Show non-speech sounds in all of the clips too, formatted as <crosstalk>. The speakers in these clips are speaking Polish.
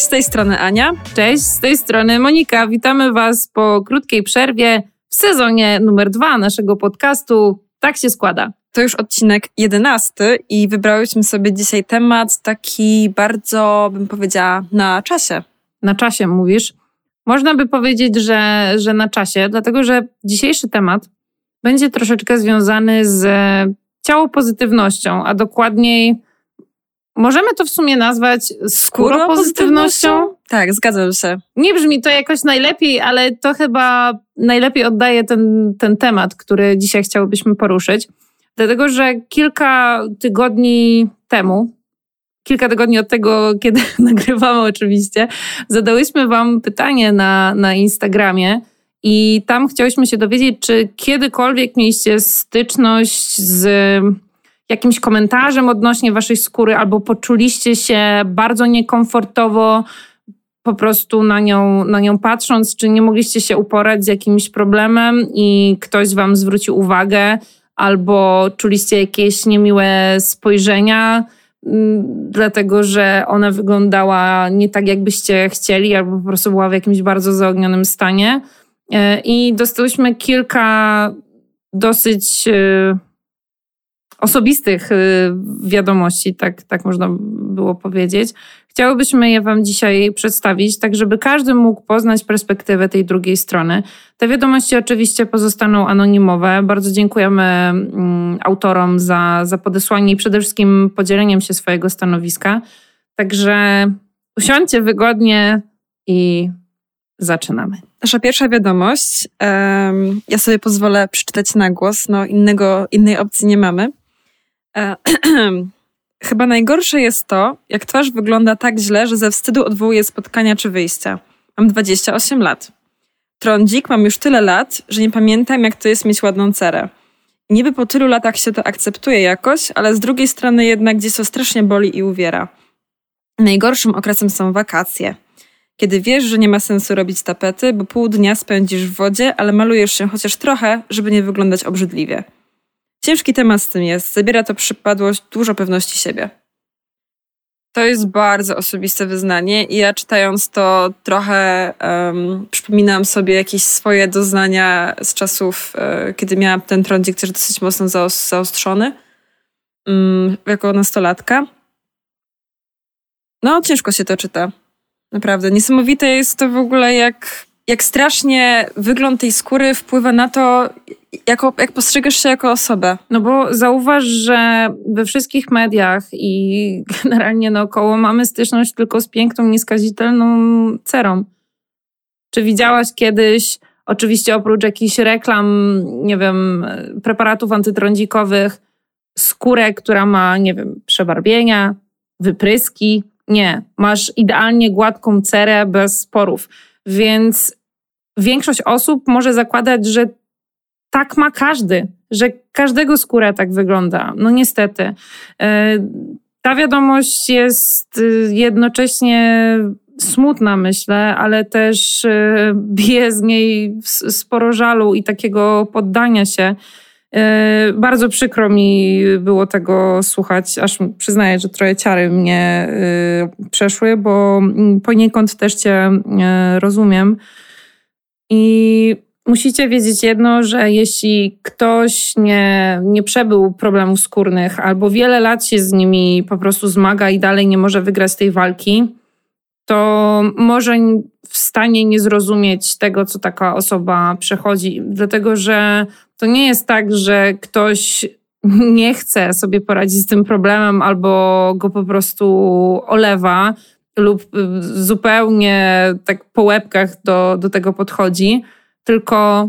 Cześć, z tej strony Ania. Cześć, z tej strony Monika. Witamy Was po krótkiej przerwie w sezonie numer dwa naszego podcastu. Tak się składa. To już odcinek jedenasty i wybrałyśmy sobie dzisiaj temat taki bardzo, bym powiedziała, na czasie. Na czasie mówisz? Można by powiedzieć, że, że na czasie, dlatego że dzisiejszy temat będzie troszeczkę związany z ciałopozytywnością, a dokładniej możemy to w sumie nazwać skóropozytywnością? Tak, zgadzam się. Nie brzmi to jakoś najlepiej, ale to chyba najlepiej oddaje ten, ten temat, który dzisiaj chciałybyśmy poruszyć. Dlatego, że kilka tygodni temu, kilka tygodni od tego, kiedy <laughs> nagrywamy oczywiście, zadałyśmy Wam pytanie na, na Instagramie i tam chciałyśmy się dowiedzieć, czy kiedykolwiek mieliście styczność z jakimś komentarzem odnośnie Waszej skóry albo poczuliście się bardzo niekomfortowo po prostu na nią, na nią patrząc, czy nie mogliście się uporać z jakimś problemem i ktoś Wam zwrócił uwagę, albo czuliście jakieś niemiłe spojrzenia, mm, dlatego że ona wyglądała nie tak, jakbyście chcieli, albo po prostu była w jakimś bardzo zaognionym stanie. E, I dostałyśmy kilka dosyć e, osobistych y, wiadomości, tak, tak można było powiedzieć. Chciałybyśmy je Wam dzisiaj przedstawić, tak żeby każdy mógł poznać perspektywę tej drugiej strony. Te wiadomości oczywiście pozostaną anonimowe. Bardzo dziękujemy mm, autorom za, za podesłanie i przede wszystkim podzieleniem się swojego stanowiska. Także usiądźcie wygodnie i zaczynamy. Nasza pierwsza wiadomość, um, ja sobie pozwolę przeczytać na głos, no innego, innej opcji nie mamy. E, <clears throat> chyba najgorsze jest to, jak twarz wygląda tak źle, że ze wstydu odwołuję spotkania czy wyjścia. Mam 28 lat. Trądzik mam już tyle lat, że nie pamiętam, jak to jest mieć ładną cerę. Niby po tylu latach się to akceptuje jakoś, ale z drugiej strony jednak gdzieś to strasznie boli i uwiera. Najgorszym okresem są wakacje. Kiedy wiesz, że nie ma sensu robić tapety, bo pół dnia spędzisz w wodzie, ale malujesz się chociaż trochę, żeby nie wyglądać obrzydliwie. Ciężki temat z tym jest. Zabiera to przypadłość, dużo pewności siebie. To jest bardzo osobiste wyznanie i ja czytając to trochę um, przypominam sobie jakieś swoje doznania z czasów, um, kiedy miałam ten trądzik też dosyć mocno zaostrzony um, jako nastolatka. No, ciężko się to czyta. Naprawdę. Niesamowite jest to w ogóle, jak jak strasznie wygląd tej skóry wpływa na to, jako, jak postrzegasz się jako osobę. No bo zauważ, że we wszystkich mediach i generalnie naokoło mamy styczność tylko z piękną, nieskazitelną cerą. Czy widziałaś kiedyś, oczywiście oprócz jakichś reklam, nie wiem, preparatów antytrądzikowych, skórę, która ma, nie wiem, przebarbienia, wypryski? Nie, masz idealnie gładką cerę bez sporów. Więc większość osób może zakładać, że tak ma każdy, że każdego skóra tak wygląda. No niestety. E, ta wiadomość jest y, jednocześnie smutna, myślę, ale też y, bije z niej sporo żalu i takiego poddania się. E, bardzo przykro mi było tego słuchać, aż przyznaję, że trochę ciary mnie y, przeszły, bo poniekąd też Cię e, rozumiem. I musicie wiedzieć jedno, że jeśli ktoś nie, nie przebył problemów skórnych albo wiele lat się z nimi po prostu zmaga i dalej nie może wygrać tej walki, to może w stanie nie zrozumieć tego, co taka osoba przechodzi. Dlatego, że to nie jest tak, że ktoś nie chce sobie poradzić z tym problemem albo go po prostu olewa lub y, zupełnie tak po łebkach do, do tego podchodzi, tylko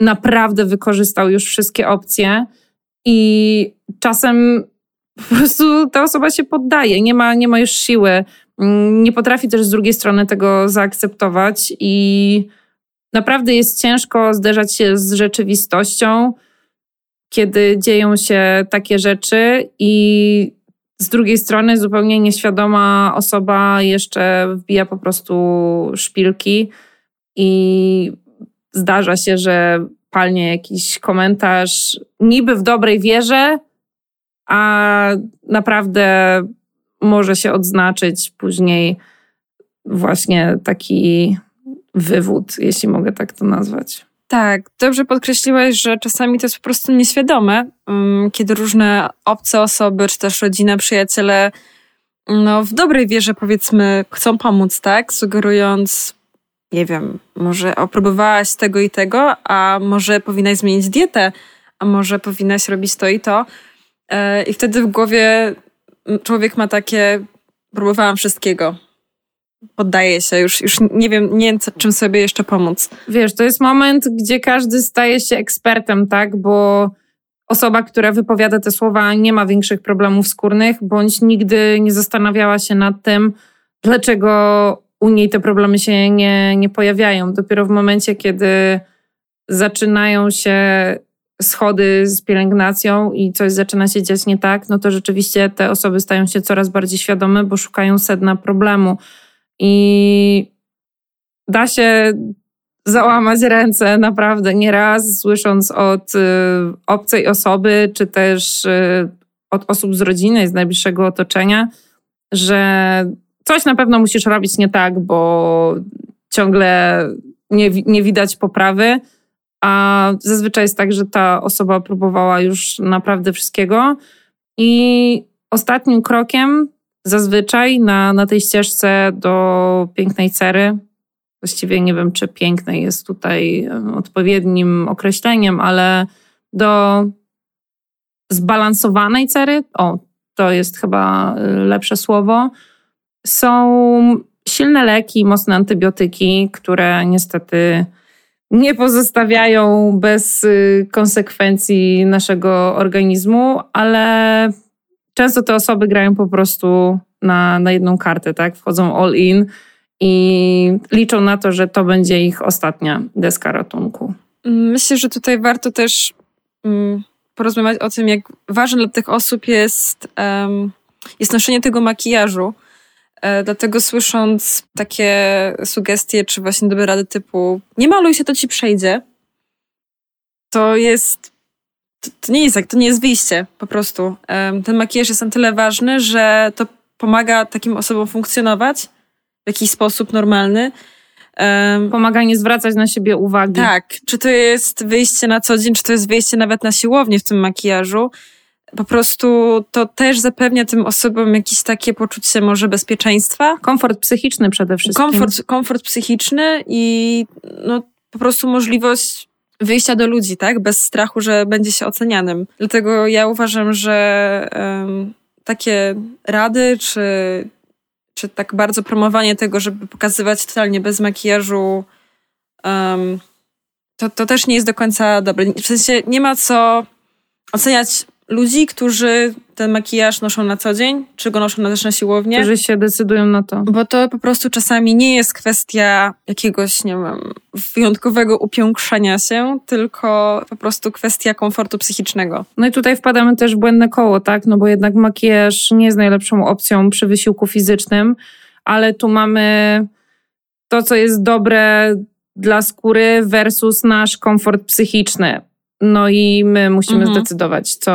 naprawdę wykorzystał już wszystkie opcje i czasem po prostu ta osoba się poddaje, nie ma, nie ma już siły, nie potrafi też z drugiej strony tego zaakceptować i naprawdę jest ciężko zderzać się z rzeczywistością, kiedy dzieją się takie rzeczy i z drugiej strony zupełnie nieświadoma osoba jeszcze wbija po prostu szpilki i zdarza się, że palnie jakiś komentarz niby w dobrej wierze, a naprawdę może się odznaczyć później właśnie taki wywód, jeśli mogę tak to nazwać. Tak, dobrze podkreśliłeś, że czasami to jest po prostu nieświadome, mm, kiedy różne obce osoby, czy też rodzina, przyjaciele, no w dobrej wierze powiedzmy chcą pomóc, tak? Sugerując, nie wiem, może opróbowałaś tego i tego, a może powinnaś zmienić dietę, a może powinnaś robić to i to. E, I wtedy w głowie człowiek ma takie, próbowałam wszystkiego, poddaję się, już, już nie wiem, nie wiem, czym sobie jeszcze pomóc. Wiesz, to jest moment, gdzie każdy staje się ekspertem, tak? Bo osoba, która wypowiada te słowa, nie ma większych problemów skórnych, bądź nigdy nie zastanawiała się nad tym, dlaczego u niej te problemy się nie, nie pojawiają. Dopiero w momencie, kiedy zaczynają się schody z pielęgnacją i coś zaczyna się dziać nie tak, no to rzeczywiście te osoby stają się coraz bardziej świadome, bo szukają sedna problemu. I da się załamać ręce naprawdę nieraz, słysząc od y, obcej osoby, czy też y, od osób z rodziny, z najbliższego otoczenia, że coś na pewno musisz robić nie tak, bo ciągle nie, nie widać poprawy. A zazwyczaj jest tak, że ta osoba próbowała już naprawdę wszystkiego. I ostatnim krokiem zazwyczaj na, na tej ścieżce do pięknej cery, właściwie nie wiem, czy pięknej jest tutaj odpowiednim określeniem, ale do zbalansowanej cery, o, to jest chyba y, lepsze słowo, są silne leki, mocne antybiotyki, które niestety nie pozostawiają bez y, konsekwencji naszego organizmu, ale często te osoby grają po prostu na, na jedną kartę, tak? Wchodzą all in i liczą na to, że to będzie ich ostatnia deska ratunku. Myślę, że tutaj warto też um, porozmawiać o tym, jak ważne dla tych osób jest, jest noszenie tego makijażu. E, dlatego słysząc takie sugestie, czy właśnie dobre rady typu nie maluj się, to ci przejdzie, to jest to, to, nie jest tak, to nie jest wyjście po prostu. Ten makijaż jest na tyle ważny, że to pomaga takim osobom funkcjonować w jakiś sposób normalny. Pomaga nie zwracać na siebie uwagi. Tak, czy to jest wyjście na co dzień, czy to jest wyjście nawet na siłownię w tym makijażu. Po prostu to też zapewnia tym osobom jakieś takie poczucie może bezpieczeństwa. Komfort psychiczny przede wszystkim. Komfort, komfort psychiczny i no, po prostu możliwość wyjścia do ludzi, tak? Bez strachu, że będzie się ocenianym. Dlatego ja uważam, że um, takie rady, czy, czy tak bardzo promowanie tego, żeby pokazywać totalnie bez makijażu, um, to, to też nie jest do końca dobre. W sensie nie ma co oceniać ludzi, którzy ten makijaż noszą na co dzień, czy go noszą też na siłownię. Którzy się decydują na to. Bo to po prostu czasami nie jest kwestia jakiegoś, nie wiem, wyjątkowego upiększania się, tylko po prostu kwestia komfortu psychicznego. No i tutaj wpadamy też w błędne koło, tak? No bo jednak makijaż nie jest najlepszą opcją przy wysiłku fizycznym, ale tu mamy to, co jest dobre dla skóry versus nasz komfort psychiczny. No i my musimy mhm. zdecydować, co,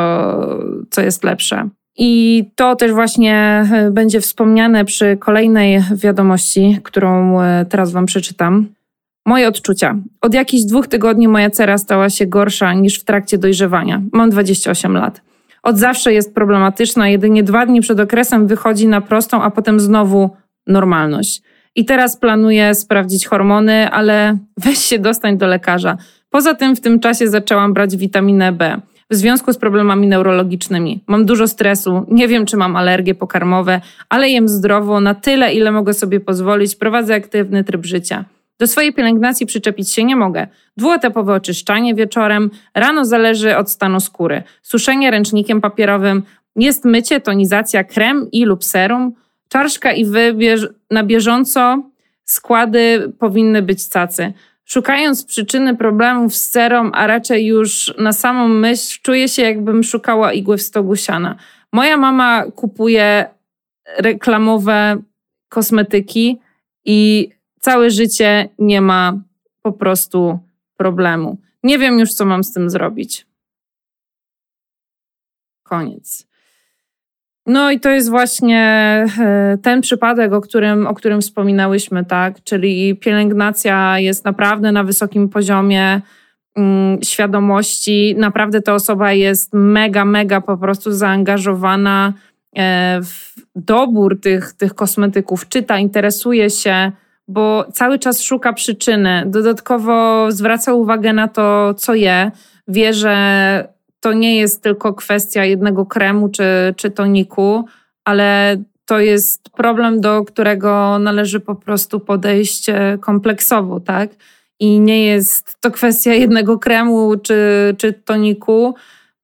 co jest lepsze. I to też właśnie e, będzie wspomniane przy kolejnej wiadomości, którą e, teraz Wam przeczytam. Moje odczucia. Od jakichś dwóch tygodni moja cera stała się gorsza niż w trakcie dojrzewania. Mam 28 lat. Od zawsze jest problematyczna, jedynie dwa dni przed okresem wychodzi na prostą, a potem znowu normalność. I teraz planuję sprawdzić hormony, ale weź się dostań do lekarza. Poza tym w tym czasie zaczęłam brać witaminę B w związku z problemami neurologicznymi. Mam dużo stresu, nie wiem czy mam alergie pokarmowe, ale jem zdrowo na tyle, ile mogę sobie pozwolić, prowadzę aktywny tryb życia. Do swojej pielęgnacji przyczepić się nie mogę. Dwuetapowe oczyszczanie wieczorem, rano zależy od stanu skóry. Suszenie ręcznikiem papierowym, jest mycie, tonizacja, krem i lub serum. Czarszka i wybierz na bieżąco składy powinny być cacy. Szukając przyczyny problemów z cerą, a raczej już na samą myśl, czuję się jakbym szukała igły w stogu siana. Moja mama kupuje reklamowe kosmetyki i całe życie nie ma po prostu problemu. Nie wiem już, co mam z tym zrobić. Koniec. No i to jest właśnie e, ten przypadek, o którym, o którym wspominałyśmy, tak? Czyli pielęgnacja jest naprawdę na wysokim poziomie mm, świadomości. Naprawdę ta osoba jest mega, mega po prostu zaangażowana e, w dobór tych, tych kosmetyków, czyta, interesuje się, bo cały czas szuka przyczyny. Dodatkowo zwraca uwagę na to, co je. Wie, że to nie jest tylko kwestia jednego kremu czy, czy toniku, ale to jest problem, do którego należy po prostu podejść e, kompleksowo, tak? I nie jest to kwestia jednego kremu czy, czy toniku,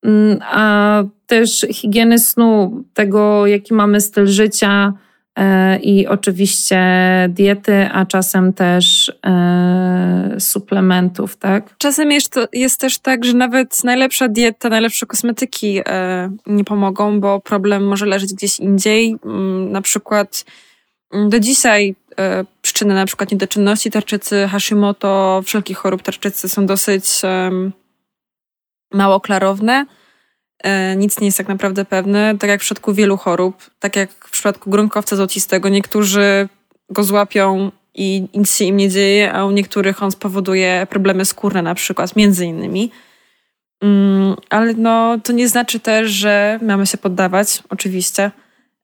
mm, a też higieny snu, tego jaki mamy styl życia, i oczywiście diety, a czasem też e, suplementów, tak? Czasem jest, to, jest też tak, że nawet najlepsza dieta, najlepsze kosmetyki e, nie pomogą, bo problem może leżeć gdzieś indziej. Mm, na przykład mm, do dzisiaj przyczyny na przykład niedoczynności tarczycy, Hashimoto, wszelkich chorób tarczycy są dosyć mało klarowne E, nic nie jest tak naprawdę pewne, tak jak w przypadku wielu chorób, tak jak w przypadku grunkowca złocistego. Niektórzy go złapią i nic się im nie dzieje, a u niektórych on spowoduje problemy skórne na przykład, między innymi. Mm, ale no, to nie znaczy też, że mamy się poddawać, oczywiście.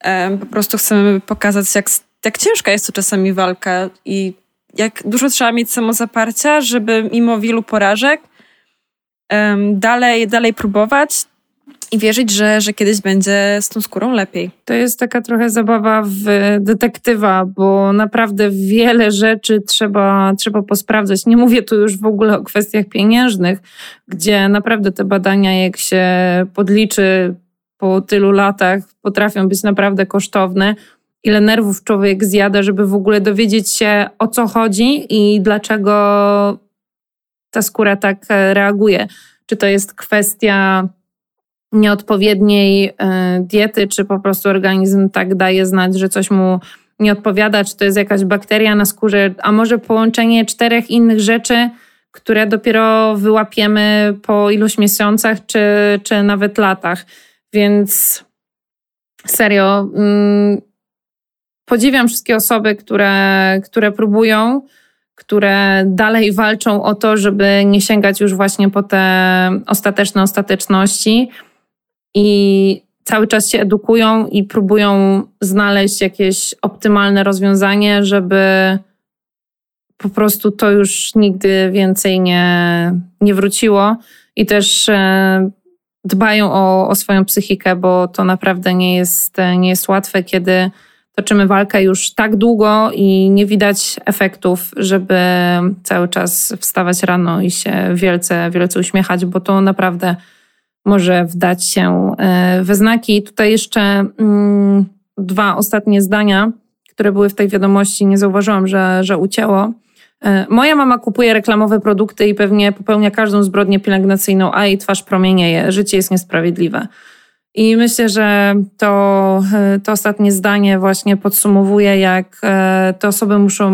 E, po prostu chcemy pokazać, jak, jak ciężka jest to czasami walka i jak dużo trzeba mieć samozaparcia, żeby mimo wielu porażek dalej, dalej próbować, i wierzyć, że, że kiedyś będzie z tą skórą lepiej. To jest taka trochę zabawa w detektywa, bo naprawdę wiele rzeczy trzeba, trzeba posprawdzać. Nie mówię tu już w ogóle o kwestiach pieniężnych, gdzie naprawdę te badania, jak się podliczy po tylu latach, potrafią być naprawdę kosztowne. Ile nerwów człowiek zjada, żeby w ogóle dowiedzieć się o co chodzi i dlaczego ta skóra tak reaguje. Czy to jest kwestia nieodpowiedniej e, diety, czy po prostu organizm tak daje znać, że coś mu nie odpowiada, czy to jest jakaś bakteria na skórze, a może połączenie czterech innych rzeczy, które dopiero wyłapiemy po iluś miesiącach, czy, czy nawet latach. Więc serio, mm, podziwiam wszystkie osoby, które, które próbują, które dalej walczą o to, żeby nie sięgać już właśnie po te ostateczne ostateczności i cały czas się edukują i próbują znaleźć jakieś optymalne rozwiązanie, żeby po prostu to już nigdy więcej nie, nie wróciło. I też e, dbają o, o swoją psychikę, bo to naprawdę nie jest, nie jest łatwe, kiedy toczymy walkę już tak długo i nie widać efektów, żeby cały czas wstawać rano i się wielce, wielce uśmiechać, bo to naprawdę może wdać się e, we znaki. Tutaj jeszcze mm, dwa ostatnie zdania, które były w tej wiadomości, nie zauważyłam, że, że ucięło. E, moja mama kupuje reklamowe produkty i pewnie popełnia każdą zbrodnię pielęgnacyjną, a jej twarz promienieje. Życie jest niesprawiedliwe. I myślę, że to, e, to ostatnie zdanie właśnie podsumowuje, jak te osoby muszą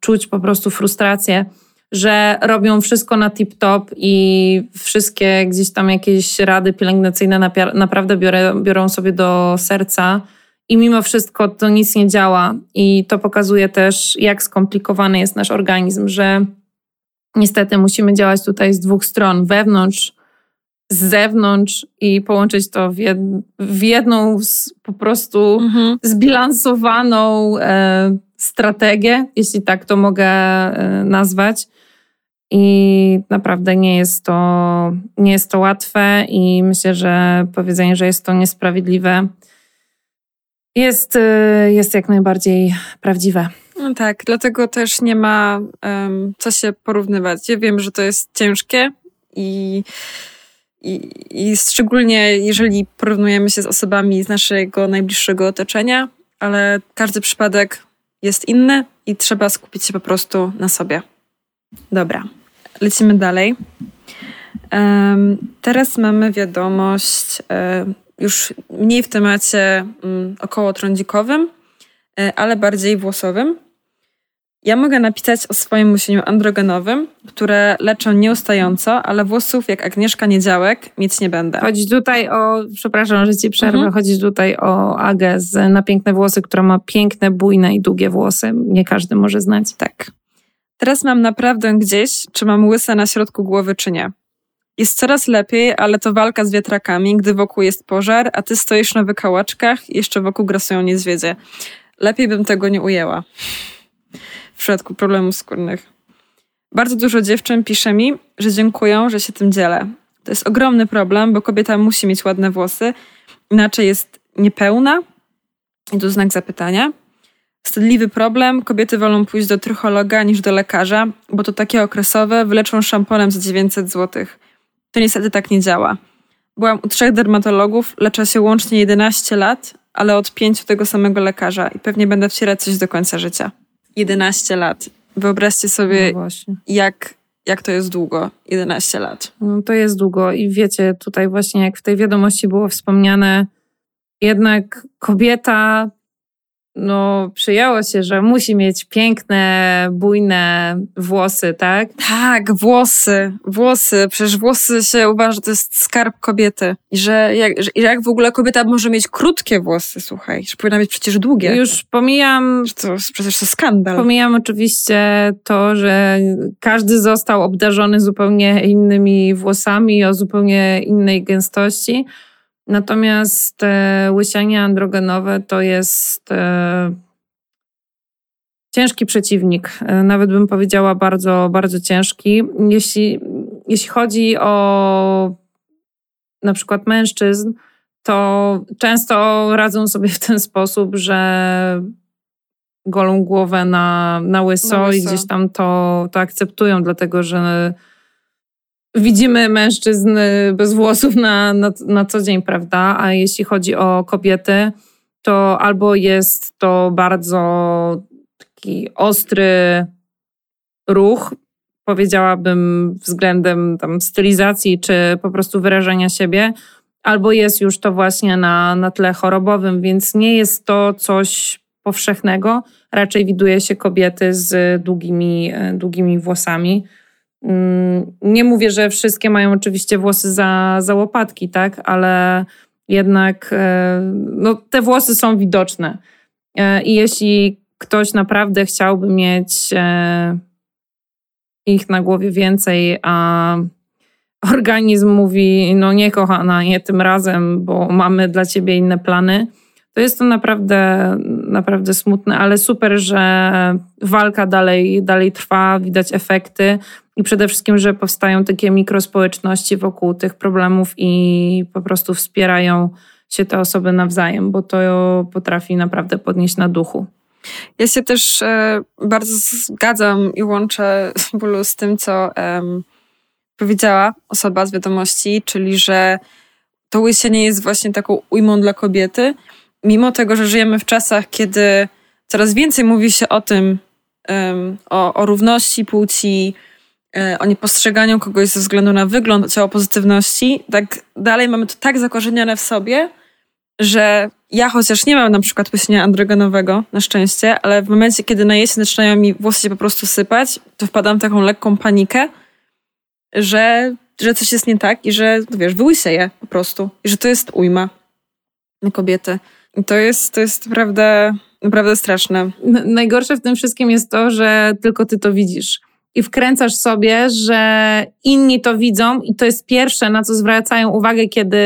czuć po prostu frustrację że robią wszystko na tip-top i wszystkie gdzieś tam jakieś rady pielęgnacyjne naprawdę biorę, biorą sobie do serca. I mimo wszystko to nic nie działa. I to pokazuje też, jak skomplikowany jest nasz organizm, że niestety musimy działać tutaj z dwóch stron: wewnątrz, z zewnątrz i połączyć to w, jed, w jedną z, po prostu mhm. zbilansowaną e, strategię, jeśli tak to mogę e, nazwać. I naprawdę nie jest to, nie jest to łatwe, i myślę, że powiedzenie, że jest to niesprawiedliwe, jest, y, jest jak najbardziej prawdziwe. No tak, dlatego też nie ma um, co się porównywać. Ja wiem, że to jest ciężkie i, i, i szczególnie jeżeli porównujemy się z osobami z naszego najbliższego otoczenia, ale każdy przypadek jest inny i trzeba skupić się po prostu na sobie. Dobra, lecimy dalej. Teraz mamy wiadomość um, już mniej w temacie um, około trądzikowym, e, ale bardziej włosowym. Ja mogę napisać o swoim musieniu androgenowym, które leczą nieustająco, ale włosów jak Agnieszka Niedziałek mieć nie będę. Chodzi tutaj o, przepraszam, że ci przerwę, mhm. chodzi tutaj o Agę z Na Piękne Włosy, która ma piękne, bujne i długie włosy. Nie każdy może znać. Tak. Teraz mam naprawdę gdzieś, czy mam łyse na środku głowy, czy nie. Jest coraz lepiej, ale to walka z wiatrakami, gdy wokół jest pożar, a ty stoisz na wykałaczkach i jeszcze wokół grasują niedźwiedzie. Lepiej bym tego nie ujęła w przypadku problemów skórnych. Bardzo dużo dziewczyn pisze mi, że dziękują, że się tym dzielę. To jest ogromny problem, bo kobieta musi mieć ładne włosy, inaczej jest niepełna. I tu znak zapytania. Wstydliwy problem. Kobiety wolą pójść do trychologa niż do lekarza, bo to takie okresowe, wyleczą szamponem za 900 zł. To niestety tak nie działa. Byłam u trzech dermatologów, leczę się łącznie 11 lat, ale od pięciu tego samego lekarza i pewnie będę wcierać coś do końca życia. 11 lat. Wyobraźcie sobie, no jak, jak to jest długo. 11 lat. No to jest długo i wiecie, tutaj właśnie jak w tej wiadomości było wspomniane, jednak kobieta no, przyjęło się, że musi mieć piękne, bujne włosy, tak? Tak, włosy, włosy. Przecież włosy się uważa, że to jest skarb kobiety. I że jak, że jak w ogóle kobieta może mieć krótkie włosy, słuchaj, że powinna mieć przecież długie. Już pomijam... To przecież to skandal. Pomijam oczywiście to, że każdy został obdarzony zupełnie innymi włosami o zupełnie innej gęstości. Natomiast e, łysianie androgenowe to jest e, ciężki przeciwnik, e, nawet bym powiedziała bardzo, bardzo ciężki. Jeśli, jeśli chodzi o na przykład mężczyzn, to często radzą sobie w ten sposób, że golą głowę na, na, łyso, na łyso. i gdzieś tam to, to akceptują, dlatego że widzimy mężczyzn bez włosów na, na, na co dzień, prawda? A jeśli chodzi o kobiety, to albo jest to bardzo taki ostry ruch, powiedziałabym względem tam stylizacji czy po prostu wyrażenia siebie, albo jest już to właśnie na, na tle chorobowym, więc nie jest to coś powszechnego. Raczej widuje się kobiety z długimi, długimi włosami. Mm, nie mówię, że wszystkie mają oczywiście włosy za, za łopatki, tak, ale jednak e, no, te włosy są widoczne. E, I jeśli ktoś naprawdę chciałby mieć e, ich na głowie więcej, a organizm mówi: No, nie, kochana, nie tym razem, bo mamy dla ciebie inne plany, to jest to naprawdę, naprawdę smutne, ale super, że walka dalej, dalej trwa, widać efekty i przede wszystkim, że powstają takie mikrospołeczności wokół tych problemów i po prostu wspierają się te osoby nawzajem, bo to potrafi naprawdę podnieść na duchu. Ja się też e, bardzo zgadzam i łączę <laughs> bólu z tym, co e, powiedziała osoba z wiadomości, czyli że to łysienie jest właśnie taką ujmą dla kobiety, mimo tego, że żyjemy w czasach, kiedy coraz więcej mówi się o tym, o, o równości płci, E, o niepostrzeganiu kogoś ze względu na wygląd, o pozytywności, tak dalej mamy to tak zakorzenione w sobie, że ja chociaż nie mam na przykład płyśnienia androgenowego, na szczęście, ale w momencie, kiedy na jesień zaczynają mi włosy się po prostu sypać, to wpadam w taką lekką panikę, że, że coś jest nie tak i że, wiesz, wyłysieję po prostu. I że to jest ujma na kobiety. To jest, to jest naprawdę, naprawdę straszne. Najgorsze w tym wszystkim jest to, że tylko ty to widzisz i wkręcasz sobie, że inni to widzą i to jest pierwsze, na co zwracają uwagę, kiedy,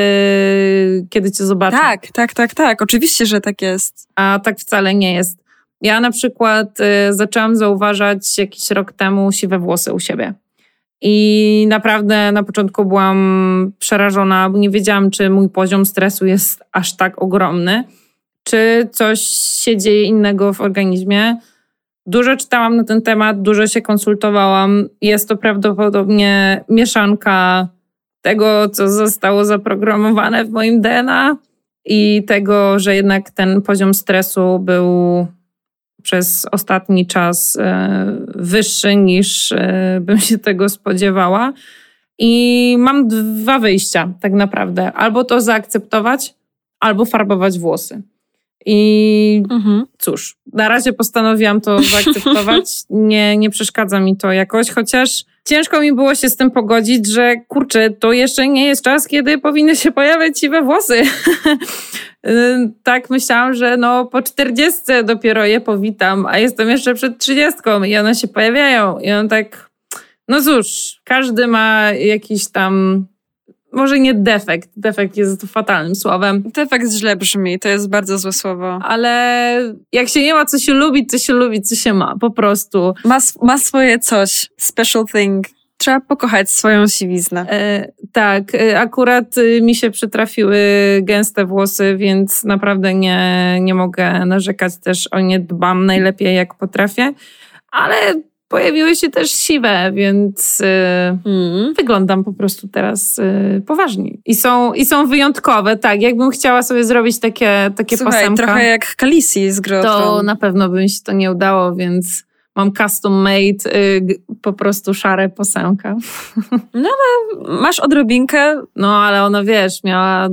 kiedy cię zobaczą. Tak, tak, tak, tak. Oczywiście, że tak jest. A tak wcale nie jest. Ja na przykład y, zaczęłam zauważać jakiś rok temu siwe włosy u siebie. I naprawdę na początku byłam przerażona, bo nie wiedziałam, czy mój poziom stresu jest aż tak ogromny, czy coś się dzieje innego w organizmie Dużo czytałam na ten temat, dużo się konsultowałam. Jest to prawdopodobnie mieszanka tego, co zostało zaprogramowane w moim DNA i tego, że jednak ten poziom stresu był przez ostatni czas e, wyższy niż e, bym się tego spodziewała. I mam dwa wyjścia, tak naprawdę. Albo to zaakceptować, albo farbować włosy. I mhm. cóż, na razie postanowiłam to zaakceptować. <laughs> Nie, nie przeszkadza mi to jakoś, chociaż ciężko mi było się z tym pogodzić, że kurczę, to jeszcze nie jest czas, kiedy powinny się pojawiać siwe włosy. <laughs> Tak myślałam, że no po czterdziestce dopiero je powitam, a jestem jeszcze przed trzydziestką i one się pojawiają. I on tak, no cóż, każdy ma jakiś tam może nie defekt, defekt jest fatalnym słowem. Defekt źle brzmi, to jest bardzo złe słowo. Ale jak się nie ma co się lubić, to się lubi, co się ma, po prostu. Ma, ma swoje coś, special thing. Trzeba pokochać swoją siwiznę. E, tak, e, akurat e, mi się przytrafiły gęste włosy, więc naprawdę nie, nie mogę narzekać też o nie dbam najlepiej jak potrafię. Ale pojawiły się też siwe, więc mm. wyglądam po prostu teraz y, poważnie. I są, I są wyjątkowe, tak. Jakbym chciała sobie zrobić takie, takie Słuchaj, pasemka. trochę jak Kalisi z Grotron. To na pewno by mi się to nie udało, więc mam custom made, y, po prostu szare posemka. <laughs> No ale masz odrobinkę. No ale ona, wiesz, miała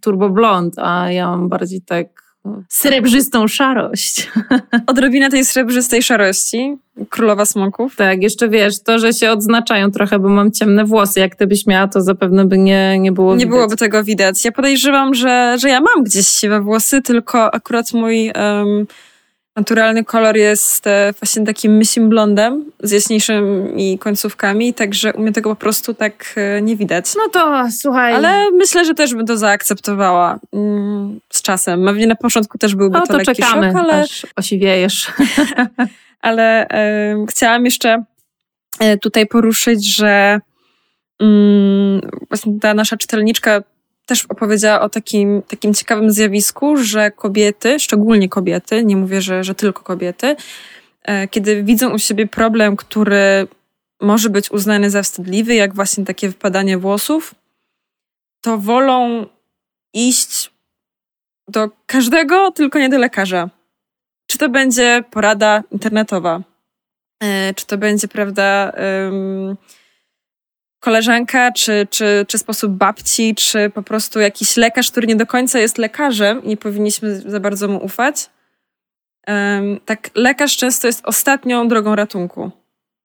turbo blond, a ja mam bardziej tak srebrzystą szarość. <laughs> Odrobinę tej srebrzystej szarości. Królowa smoków. Tak, jeszcze wiesz, to, że się odznaczają trochę, bo mam ciemne włosy. Jak ty byś miała, to zapewne by nie, nie było Nie widać. byłoby tego widać. Ja podejrzewam, że, że ja mam gdzieś siwe włosy, tylko akurat mój um, naturalny kolor jest e, właśnie takim mysim blondem z jaśniejszymi końcówkami, także u mnie tego po prostu tak e, nie widać. No to słuchaj. Ale myślę, że też bym to zaakceptowała mm, z czasem. Pewnie na początku też byłby no, to, to lekki czekamy, szok, ale... aż osiwiejesz. <laughs> ale e, chciałam jeszcze tutaj poruszyć, że mm, właśnie ta nasza czytelniczka też opowiedziała o takim, takim ciekawym zjawisku, że kobiety, szczególnie kobiety, nie mówię, że, że tylko kobiety, e, kiedy widzą u siebie problem, który może być uznany za wstydliwy, jak właśnie takie wypadanie włosów, to wolą iść do każdego, tylko nie do lekarza. Czy to będzie porada internetowa, e, czy to będzie, prawda, koleżanka, czy, czy, czy sposób babci, czy po prostu jakiś lekarz, który nie do końca jest lekarzem i nie powinniśmy za bardzo mu ufać. tak, lekarz często jest ostatnią drogą ratunku.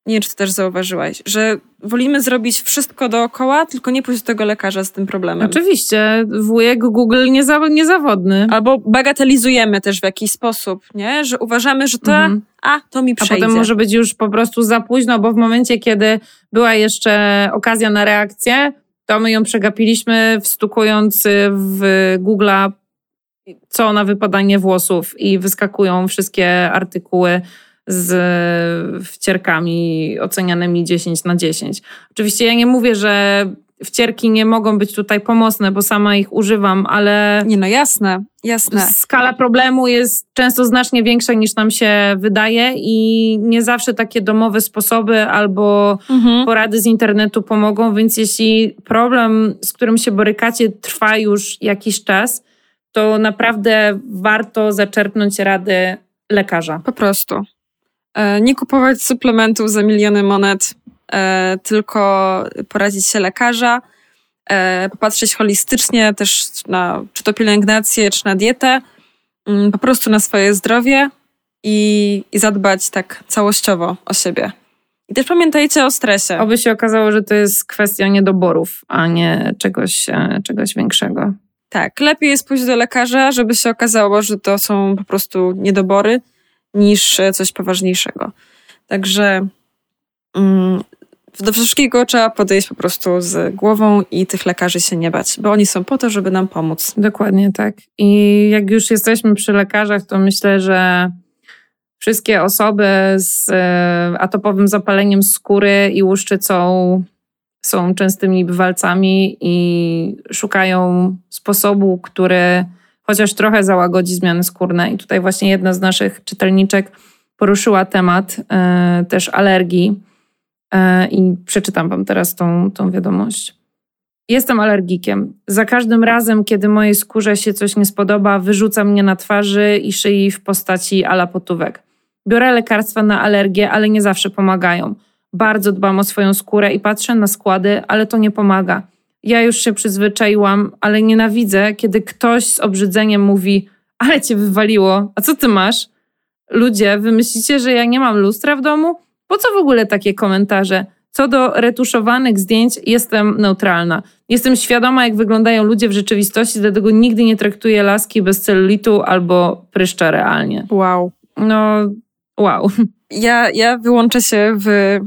Nie wiem, czy to też zauważyłaś, że wolimy zrobić wszystko dookoła, tylko nie pójść do tego lekarza z tym problemem. Oczywiście, wujek Google niezaw niezawodny. Albo bagatelizujemy też w jakiś sposób, nie? Że uważamy, że to, mhm. a, to mi przejdzie. A potem może być już po prostu za późno, bo w momencie, kiedy była jeszcze okazja na reakcję, to my ją przegapiliśmy wstukując w Google'a co na wypadanie włosów i wyskakują wszystkie artykuły z wcierkami ocenianymi 10 na 10. Oczywiście ja nie mówię, że wcierki nie mogą być tutaj pomocne, bo sama ich używam, ale. Nie, no jasne, jasne. Skala problemu jest często znacznie większa niż nam się wydaje i nie zawsze takie domowe sposoby albo mhm. porady z internetu pomogą, więc jeśli problem, z którym się borykacie, trwa już jakiś czas, to naprawdę warto zaczerpnąć rady lekarza. Po prostu. E, nie kupować suplementów za miliony monet, e, tylko poradzić się lekarza, e, popatrzeć holistycznie też na czy to pielęgnację, czy na dietę, mm, po prostu na swoje zdrowie i, i zadbać tak całościowo o siebie. I też pamiętajcie o stresie. Oby się okazało, że to jest kwestia niedoborów, a nie czegoś, czegoś większego. Tak, lepiej jest pójść do lekarza, żeby się okazało, że to są po prostu niedobory, niż coś poważniejszego. Także mm, do wszystkiego trzeba podejść po prostu z głową i tych lekarzy się nie bać, bo oni są po to, żeby nam pomóc. Dokładnie tak. I jak już jesteśmy przy lekarzach, to myślę, że wszystkie osoby z e, atopowym zapaleniem skóry i łuszczycą są częstymi bywalcami i szukają sposobu, który chociaż trochę załagodzi zmiany skórne. I tutaj właśnie jedna z naszych czytelniczek poruszyła temat e, też alergii e, i przeczytam Wam teraz tą, tą wiadomość. Jestem alergikiem. Za każdym razem, kiedy mojej skórze się coś nie spodoba, wyrzuca mnie na twarzy i szyi w postaci alapotówek. Biorę lekarstwa na alergię, ale nie zawsze pomagają. Bardzo dbam o swoją skórę i patrzę na składy, ale to nie pomaga. Ja już się przyzwyczaiłam, ale nienawidzę, kiedy ktoś z obrzydzeniem mówi: ale cię wywaliło. A co ty masz? Ludzie, wy myślicie, że ja nie mam lustra w domu? Po co w ogóle takie komentarze? Co do retuszowanych zdjęć, jestem neutralna. Jestem świadoma, jak wyglądają ludzie w rzeczywistości, dlatego nigdy nie traktuję laski bez celulitu albo pryszcza realnie. Wow. No, wow. Ja, ja wyłączę się w.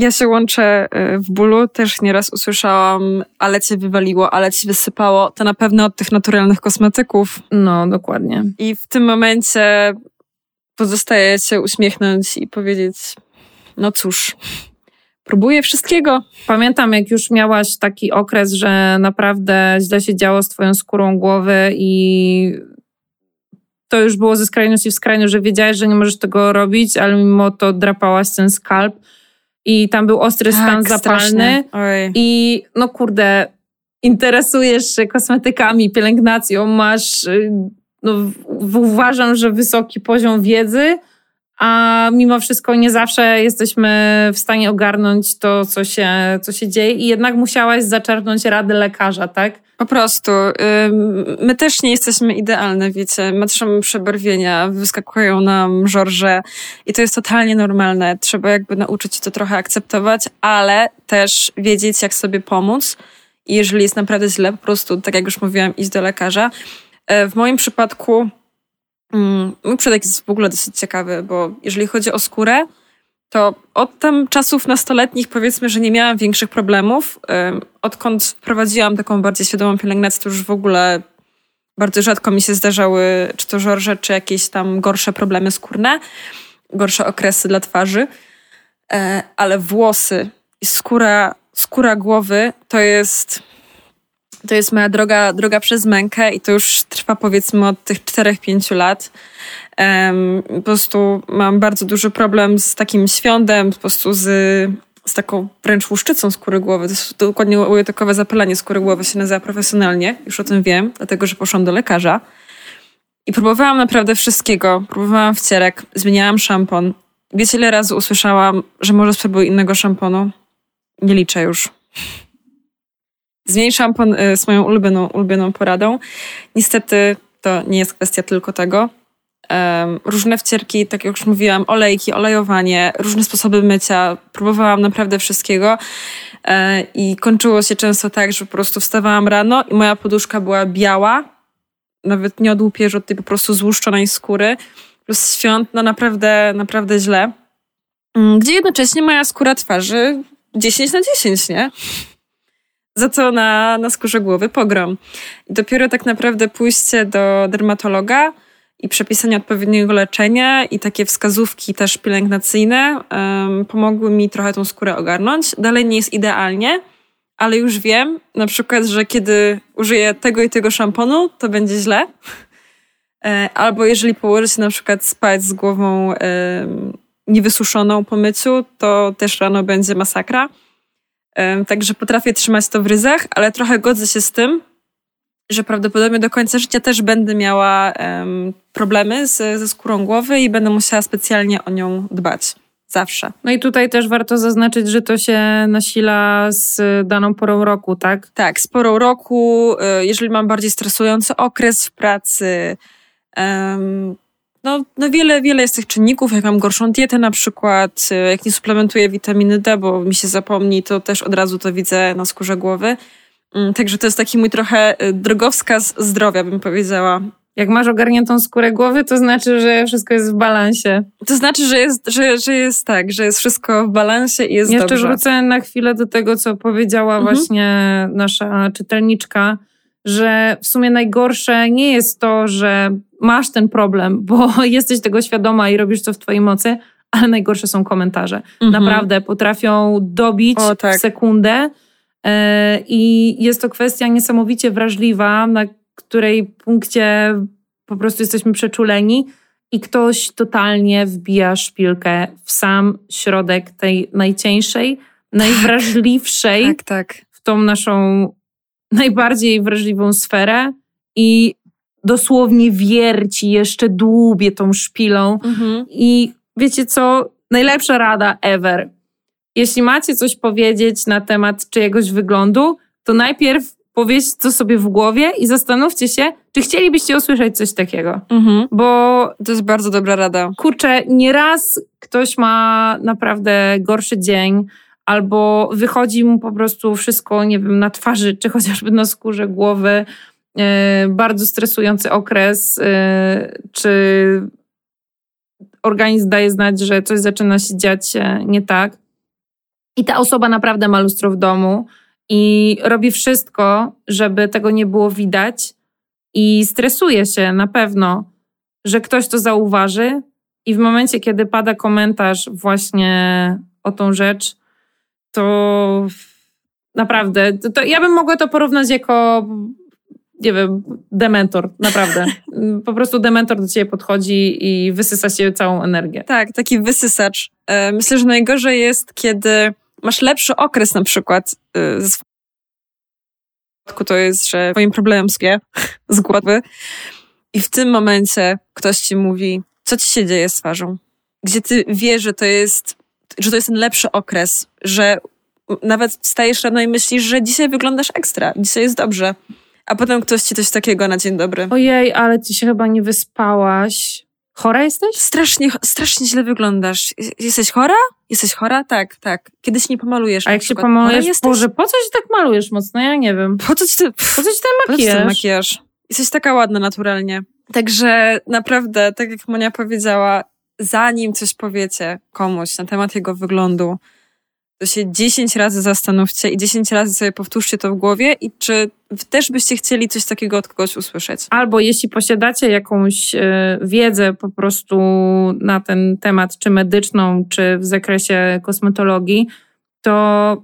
Ja się łączę y, w bólu. Też nieraz usłyszałam, ale cię wywaliło, ale ci wysypało. To na pewno od tych naturalnych kosmetyków. No, dokładnie. I w tym momencie pozostaje się uśmiechnąć i powiedzieć: No cóż, próbuję wszystkiego. Pamiętam, jak już miałaś taki okres, że naprawdę źle się działo z twoją skórą głowy i to już było ze skrajności w skrajność, że wiedziałeś, że nie możesz tego robić, ale mimo to drapałaś ten skalp i tam był ostry Tak, stan zapalny. I no kurde, interesujesz się kosmetykami, pielęgnacją, masz, y, no, uważam, że wysoki poziom wiedzy, a mimo wszystko nie zawsze jesteśmy w stanie ogarnąć to, co się, co się dzieje. I jednak musiałaś zaczerpnąć rady lekarza, tak? Po prostu. My też nie jesteśmy idealne, wiecie. Matrzamy przebarwienia, wyskakują nam żorże i to jest totalnie normalne. Trzeba jakby nauczyć się to trochę akceptować, ale też wiedzieć, jak sobie pomóc. I jeżeli jest naprawdę źle, po prostu, tak jak już mówiłam, iść do lekarza. E, W moim przypadku mm, mój przypadek jest w ogóle dosyć ciekawy, bo jeżeli chodzi o skórę, to od tam czasów nastoletnich powiedzmy, że nie miałam większych problemów. Odkąd wprowadziłam taką bardziej świadomą pielęgnację, to już w ogóle bardzo rzadko mi się zdarzały czy to żorże, czy jakieś tam gorsze problemy skórne, gorsze okresy dla twarzy. E, Ale włosy i skóra, skóra głowy to jest, to jest moja droga, droga przez mękę i to już trwa powiedzmy od tych 4-5 lat. Em, po prostu mam bardzo duży problem z takim świądem, po prostu z, z taką wręcz łuszczycą skóry głowy. To jest dokładnie łyjotokowe zapalenie skóry głowy się nazywa profesjonalnie. Już o tym wiem, dlatego że poszłam do lekarza. I próbowałam naprawdę wszystkiego. Próbowałam wcierek, zmieniałam szampon. Wiecie, ile razy usłyszałam, że może spróbuj innego szamponu? Nie liczę już. Zmień szampon y, z moją ulubioną, ulubioną poradą. Niestety to nie jest kwestia tylko tego. Różne wcierki, tak jak już mówiłam, olejki, olejowanie, różne sposoby mycia. Próbowałam naprawdę wszystkiego e, i kończyło się często tak, że po prostu wstawałam rano i moja poduszka była biała, nawet nie od łupieży, od tej po prostu złuszczonej skóry, plus świąt, no naprawdę, naprawdę źle. Mm, Gdzie jednocześnie moja skóra twarzy 10 na 10, nie? Za co na, na skórze głowy pogrom. I dopiero tak naprawdę pójście do dermatologa i przepisanie odpowiedniego leczenia i takie wskazówki też pielęgnacyjne em, pomogły mi trochę tą skórę ogarnąć. Dalej nie jest idealnie, ale już wiem na przykład, że kiedy użyję tego i tego szamponu, to będzie źle. E, Albo jeżeli położę się na przykład spać z głową niewysuszoną po myciu, to też rano będzie masakra. Także potrafię trzymać to w ryzach, ale trochę godzę się z tym, że prawdopodobnie do końca życia też będę miała em, problemy z, ze skórą głowy i będę musiała specjalnie o nią dbać. Zawsze. No i tutaj też warto zaznaczyć, że to się nasila z daną porą roku, tak? Tak, z porą roku, y, jeżeli mam bardziej stresujący okres w pracy, em, no, no wiele, wiele jest tych czynników, jak mam gorszą dietę na przykład, y, jak nie suplementuję witaminy D, bo mi się zapomni, to też od razu to widzę na skórze głowy. Mm, Także to jest taki mój trochę y, drogowskaz zdrowia, bym powiedziała. Jak masz ogarniętą skórę głowy, to znaczy, że wszystko jest w balansie. To znaczy, że jest, że, że jest tak, że jest wszystko w balansie i jest Jeszcze dobrze. wrócę na chwilę do tego, co powiedziała Mhm. właśnie nasza czytelniczka, że w sumie najgorsze nie jest to, że masz ten problem, bo <laughs> jesteś tego świadoma i robisz co w twojej mocy, ale najgorsze są komentarze. Mhm. Naprawdę potrafią dobić O, tak. sekundę e, i jest to kwestia niesamowicie wrażliwa, na której punkcie po prostu jesteśmy przeczuleni i ktoś totalnie wbija szpilkę w sam środek tej najcieńszej, najwrażliwszej Tak, tak. w tą naszą najbardziej wrażliwą sferę i dosłownie wierci, jeszcze dłubie tą szpilą. Mhm. I wiecie co? Najlepsza rada ever. Jeśli macie coś powiedzieć na temat czyjegoś wyglądu, to najpierw powiedzcie to sobie w głowie i zastanówcie się, czy chcielibyście usłyszeć coś takiego. Mhm. Bo To jest bardzo dobra rada. kurczę, nieraz ktoś ma naprawdę gorszy dzień, albo wychodzi mu po prostu wszystko, nie wiem, na twarzy, czy chociażby na skórze głowy, bardzo stresujący okres, e, czy organizm daje znać, że coś zaczyna się dziać e, nie tak. I ta osoba naprawdę ma lustro w domu i robi wszystko, żeby tego nie było widać i stresuje się na pewno, że ktoś to zauważy i w momencie, kiedy pada komentarz właśnie o tą rzecz, to naprawdę, to ja bym mogła to porównać jako nie wiem, dementor, naprawdę. <laughs> Po prostu dementor do ciebie podchodzi i wysysa się całą energię. Tak, taki wysysacz. E, Myślę, że najgorzej jest, kiedy masz lepszy okres na przykład e, ze swojego to jest, że twoim problemem skie <laughs> z głowy i w tym momencie ktoś ci mówi, co ci się dzieje z twarzą. Gdzie ty wiesz, że to jest, że to jest ten lepszy okres, że nawet wstajesz rano i myślisz, że dzisiaj wyglądasz ekstra, dzisiaj jest dobrze. A potem ktoś ci coś takiego na dzień dobry. Ojej, ale ty się chyba nie wyspałaś. Chora jesteś? Strasznie, strasznie źle wyglądasz. Jesteś chora? Jesteś chora? Tak, tak. Kiedyś nie pomalujesz. A jak się przykład. Chora pomalujesz, jesteś? Boże, po co się tak malujesz mocno? Ja nie wiem. Po co ci ten, Po co ci ten po co ten makijaż? makijaż? Jesteś taka ładna naturalnie. Także naprawdę, tak jak Monia powiedziała, zanim coś powiecie komuś na temat jego wyglądu, to się 10 razy zastanówcie i 10 razy sobie powtórzcie to w głowie i czy też byście chcieli coś takiego od kogoś usłyszeć. Albo jeśli posiadacie jakąś e, wiedzę po prostu na ten temat, czy medyczną, czy w zakresie kosmetologii, to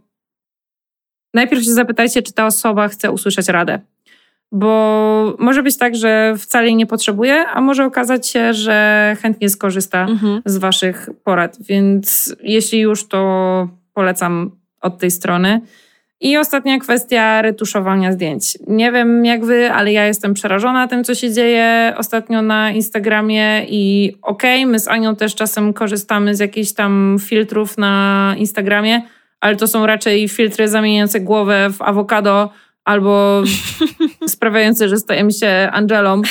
najpierw się zapytajcie, czy ta osoba chce usłyszeć radę. Bo może być tak, że wcale jej nie potrzebuje, a może okazać się, że chętnie skorzysta Mhm. z Waszych porad. Więc jeśli już, to polecam od tej strony. I ostatnia kwestia retuszowania zdjęć. Nie wiem jak wy, ale ja jestem przerażona tym, co się dzieje ostatnio na Instagramie i okej, my z Anią też czasem korzystamy z jakichś tam filtrów na Instagramie, ale to są raczej filtry zamieniające głowę w awokado albo <laughs> sprawiające, że stajemy się Angelą.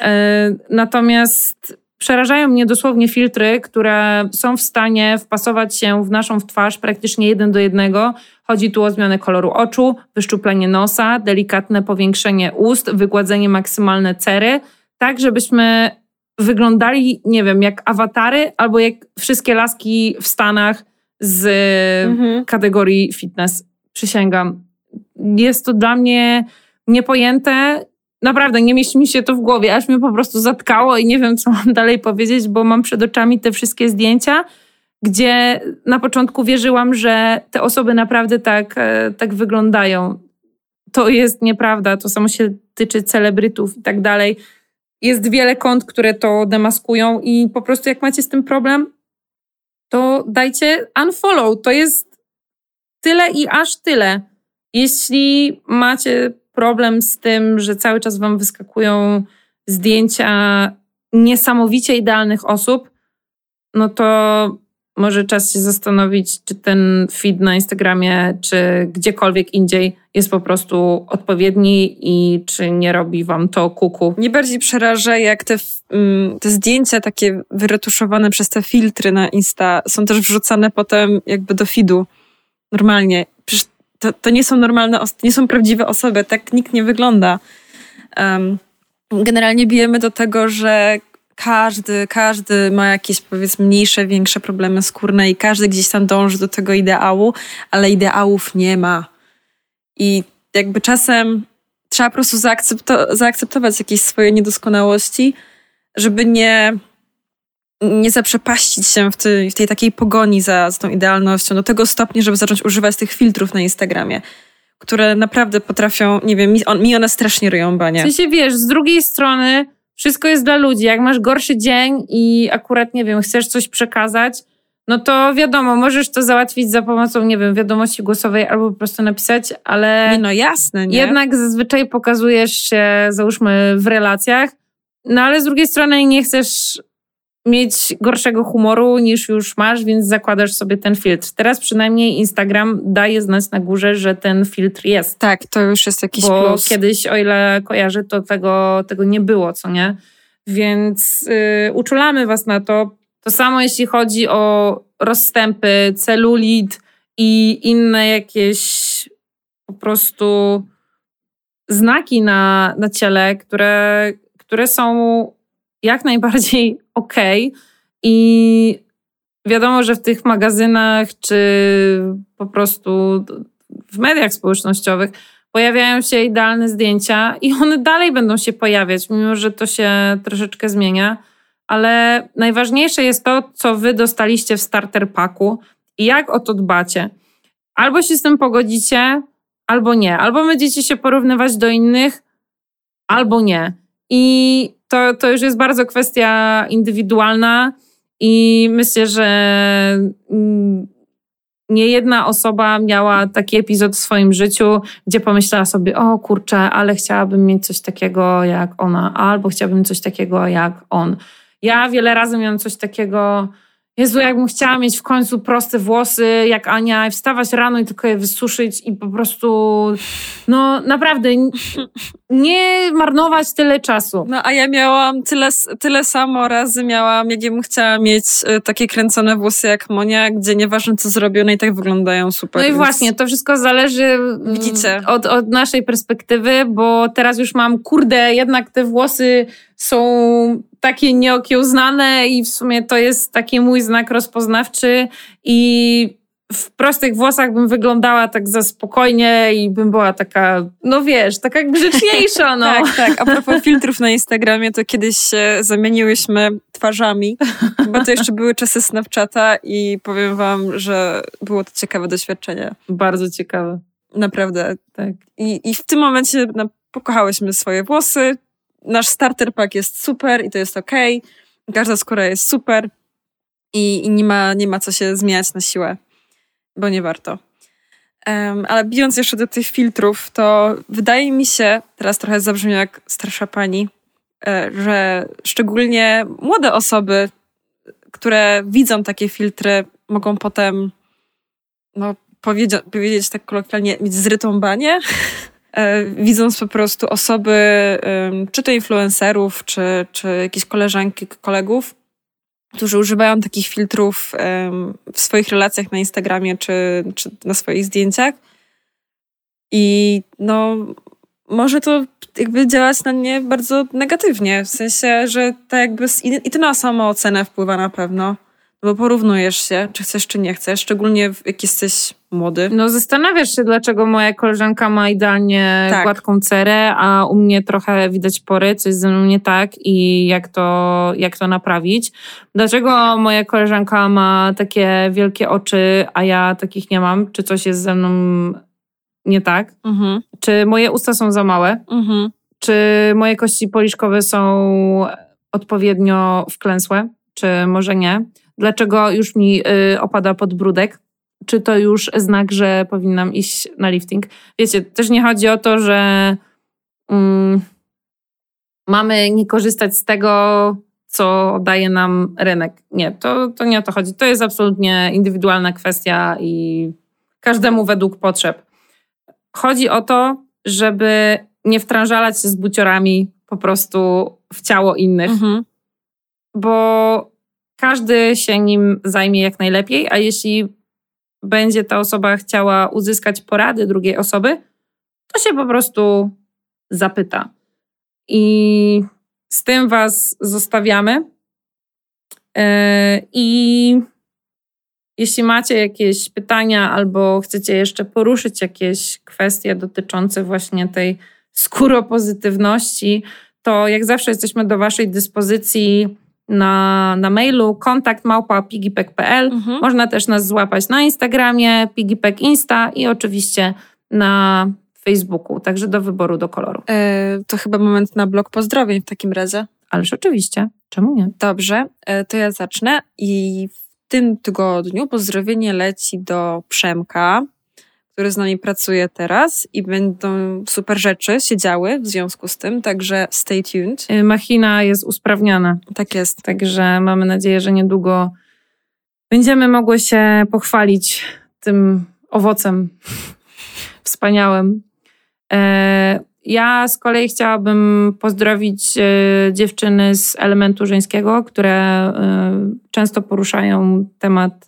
E, Natomiast przerażają mnie dosłownie filtry, które są w stanie wpasować się w naszą w twarz praktycznie jeden do jednego. Chodzi tu o zmianę koloru oczu, wyszczuplenie nosa, delikatne powiększenie ust, wygładzenie maksymalne cery, tak żebyśmy wyglądali, nie wiem, jak awatary albo jak wszystkie laski w Stanach z Mhm. kategorii fitness. Przysięgam. Jest to dla mnie niepojęte. Naprawdę, nie mieści mi się to w głowie, aż mnie po prostu zatkało i nie wiem, co mam <laughs> dalej powiedzieć, bo mam przed oczami te wszystkie zdjęcia, gdzie na początku wierzyłam, że te osoby naprawdę tak, e, tak wyglądają. To jest nieprawda. To samo się tyczy celebrytów i tak dalej. Jest wiele kont, które to demaskują i po prostu jak macie z tym problem, to dajcie unfollow. To jest tyle i aż tyle. Jeśli macie problem z tym, że cały czas wam wyskakują zdjęcia niesamowicie idealnych osób, no to może czas się zastanowić, czy ten feed na Instagramie, czy gdziekolwiek indziej jest po prostu odpowiedni i czy nie robi wam to kuku. Mnie bardziej przeraża, jak te, mm, te zdjęcia takie wyretuszowane przez te filtry na Insta są też wrzucane potem jakby do feedu. Normalnie. Przecież to, to nie są normalne, nie są prawdziwe osoby, tak nikt nie wygląda. Em, generalnie bijemy do tego, że każdy, każdy ma jakieś powiedzmy mniejsze, większe problemy skórne i każdy gdzieś tam dąży do tego ideału, ale ideałów nie ma. I jakby czasem trzeba po prostu zaakcepto- zaakceptować jakieś swoje niedoskonałości, żeby nie, nie zaprzepaścić się w tej, w tej takiej pogoni za, za tą idealnością do tego stopnia, żeby zacząć używać tych filtrów na Instagramie, które naprawdę potrafią, nie wiem, mi, on, mi one strasznie ryją W banie. sensie wiesz, z drugiej strony wszystko jest dla ludzi. Jak masz gorszy dzień i akurat, nie wiem, chcesz coś przekazać, no to wiadomo, możesz to załatwić za pomocą, nie wiem, wiadomości głosowej albo po prostu napisać, ale Nie, no jasne, nie? jednak zazwyczaj pokazujesz się, załóżmy, w relacjach, no ale z drugiej strony nie chcesz mieć gorszego humoru niż już masz, więc zakładasz sobie ten filtr. Teraz przynajmniej Instagram daje znać na górze, że ten filtr jest. Tak, to już jest jakiś Bo plus. kiedyś, o ile kojarzę, to tego, tego nie było, co nie? Więc yy, uczulamy was na to. To samo jeśli chodzi o rozstępy, celulit i inne jakieś po prostu znaki na, na ciele, które, które są jak najbardziej okej. Okay. I wiadomo, że w tych magazynach czy po prostu w mediach społecznościowych pojawiają się idealne zdjęcia i one dalej będą się pojawiać, mimo że to się troszeczkę zmienia. Ale najważniejsze jest to, co wy dostaliście w starter packu i jak o to dbacie. Albo się z tym pogodzicie, albo nie. Albo będziecie się porównywać do innych, albo nie. I to, to już jest bardzo kwestia indywidualna i myślę, że mm, nie jedna osoba miała taki epizod w swoim życiu, gdzie pomyślała sobie, o kurczę, ale chciałabym mieć coś takiego jak ona, albo chciałabym coś takiego jak on. Ja wiele razy miałam coś takiego, Jezu, jakbym chciała mieć w końcu proste włosy jak Ania i wstawać rano i tylko je wysuszyć i po prostu, no naprawdę, nie marnować tyle czasu. No a ja miałam tyle, tyle samo razy miałam, jak ja bym chciała mieć e, takie kręcone włosy jak Monia, gdzie nieważne co zrobią, one i tak wyglądają super. No i właśnie, to wszystko zależy mm, Widzicie. Od, od naszej perspektywy, bo teraz już mam, kurde, jednak te włosy są takie nieokiełznane i w sumie to jest taki mój znak rozpoznawczy i w prostych włosach bym wyglądała tak za spokojnie i bym była taka, no wiesz, taka grzeczniejsza, <laughs> no. tak, tak. A propos filtrów na Instagramie, to kiedyś się zamieniłyśmy twarzami, bo to jeszcze były czasy Snapchata i powiem wam, że było to ciekawe doświadczenie. Bardzo ciekawe. Naprawdę. Tak. I, i w tym momencie no, pokochałyśmy swoje włosy, nasz starter pack jest super i to jest ok. Każda skóra jest super i, i, nie, ma, nie ma co się zmieniać na siłę, bo nie warto. Um, ale bijąc jeszcze do tych filtrów, to wydaje mi się, teraz trochę zabrzmi jak starsza pani, e, że szczególnie młode osoby, które widzą takie filtry, mogą potem no, powiedzieć, powiedzieć tak kolokwialnie, mieć zrytą banie E, <laughs> widząc po prostu osoby, czy to influencerów, czy, czy jakieś koleżanki, kolegów, którzy używają takich filtrów w swoich relacjach na Instagramie, czy, czy na swoich zdjęciach. I no, może to jakby działać na mnie bardzo negatywnie, w sensie, że tak jakby i to na samoocenę wpływa na pewno. Bo porównujesz się, czy chcesz, czy nie chcesz, szczególnie jak jesteś młody. No zastanawiasz się, dlaczego moja koleżanka ma idealnie tak. gładką cerę, a u mnie trochę widać pory, coś ze mną nie tak i jak to, jak to naprawić. Dlaczego moja koleżanka ma takie wielkie oczy, a ja takich nie mam? Czy coś jest ze mną nie tak? Mhm. Czy moje usta są za małe? Mhm. Czy moje kości policzkowe są odpowiednio wklęsłe? Czy może nie? Dlaczego już mi y, opada podbródek, czy to już znak, że powinnam iść na lifting. Wiecie, też nie chodzi o to, że mm, mamy nie korzystać z tego, co daje nam rynek. Nie, to, to nie o to chodzi. To jest absolutnie indywidualna kwestia i każdemu według potrzeb. Chodzi o to, żeby nie wtrążalać się z buciorami po prostu w ciało innych, mhm. bo każdy się nim zajmie jak najlepiej, a jeśli będzie ta osoba chciała uzyskać porady drugiej osoby, to się po prostu zapyta. I z tym Was zostawiamy. E, I jeśli macie jakieś pytania albo chcecie jeszcze poruszyć jakieś kwestie dotyczące właśnie tej skóropozytywności, to jak zawsze jesteśmy do Waszej dyspozycji na, na mailu kontakt małpa pigipek.pl. Mhm. Można też nas złapać na Instagramie, pigipek insta i oczywiście na Facebooku, także do wyboru, do koloru. E, to chyba moment na blok pozdrowień w takim razie. Ależ oczywiście, czemu nie? Dobrze, e, to ja zacznę i w tym tygodniu pozdrowienie leci do Przemka, który z nami pracuje teraz i będą super rzeczy się działy w związku z tym, także stay tuned. Y, machina jest usprawniana. Tak jest. Także mamy nadzieję, że niedługo będziemy mogły się pochwalić tym owocem <laughs> wspaniałym. E, ja z kolei chciałabym pozdrowić e, dziewczyny z elementu żeńskiego, które e, często poruszają temat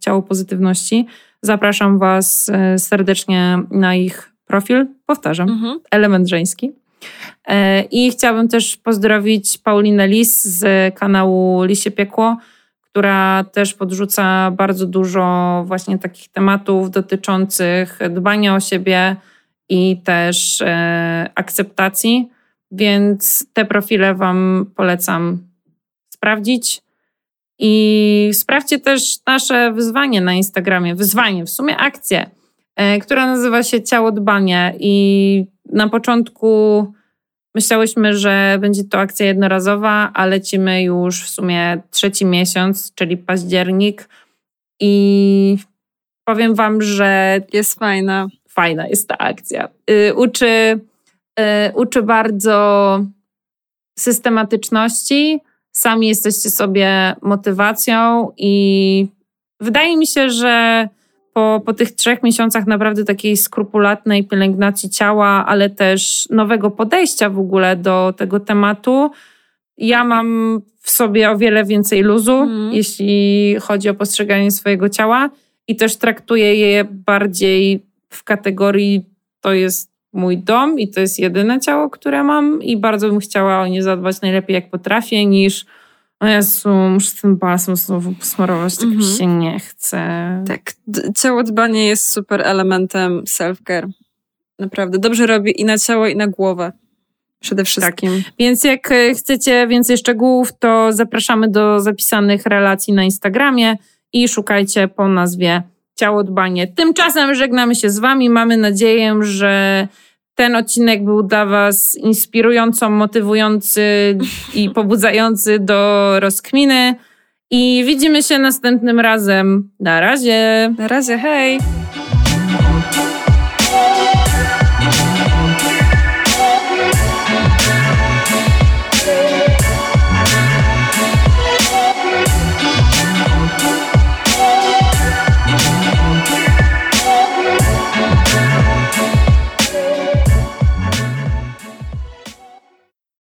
ciało pozytywności. Zapraszam Was serdecznie na ich profil. Powtarzam, mhm. element żeński. I chciałabym też pozdrowić Paulinę Lis z kanału Lisie Piekło, która też podrzuca bardzo dużo właśnie takich tematów dotyczących dbania o siebie i też e, akceptacji, więc te profile Wam polecam sprawdzić. I sprawdźcie też nasze wyzwanie na Instagramie. Wyzwanie, w sumie akcję, e, która nazywa się Ciało Dbanie. I na początku Myślałyśmy, że będzie to akcja jednorazowa, a lecimy już w sumie trzeci miesiąc, czyli październik. I powiem Wam, że jest fajna. Fajna jest ta akcja. Y, uczy, y, uczy bardzo systematyczności. Sami jesteście sobie motywacją, i wydaje mi się, że po, po tych trzech miesiącach naprawdę takiej skrupulatnej pielęgnacji ciała, ale też nowego podejścia w ogóle do tego tematu, ja mam w sobie o wiele więcej luzu, mm. jeśli chodzi o postrzeganie swojego ciała i też traktuję je bardziej w kategorii to jest mój dom i to jest jedyne ciało, które mam i bardzo bym chciała o nie zadbać najlepiej jak potrafię niż o Jezu, muszę ten balsam znowu posmarować, tak mm -hmm. się nie chce. Tak, ciało dbanie jest super elementem self-care. Naprawdę, dobrze robi i na ciało, i na głowę. Przede wszystkim. Tak. Więc jak e, chcecie więcej szczegółów, to zapraszamy do zapisanych relacji na Instagramie i szukajcie po nazwie Ciało Dbanie. Tymczasem żegnamy się z Wami. Mamy nadzieję, że ten odcinek był dla Was inspirująco, motywujący i <laughs> pobudzający do rozkminy. I widzimy się następnym razem. Na razie. Na razie, hej.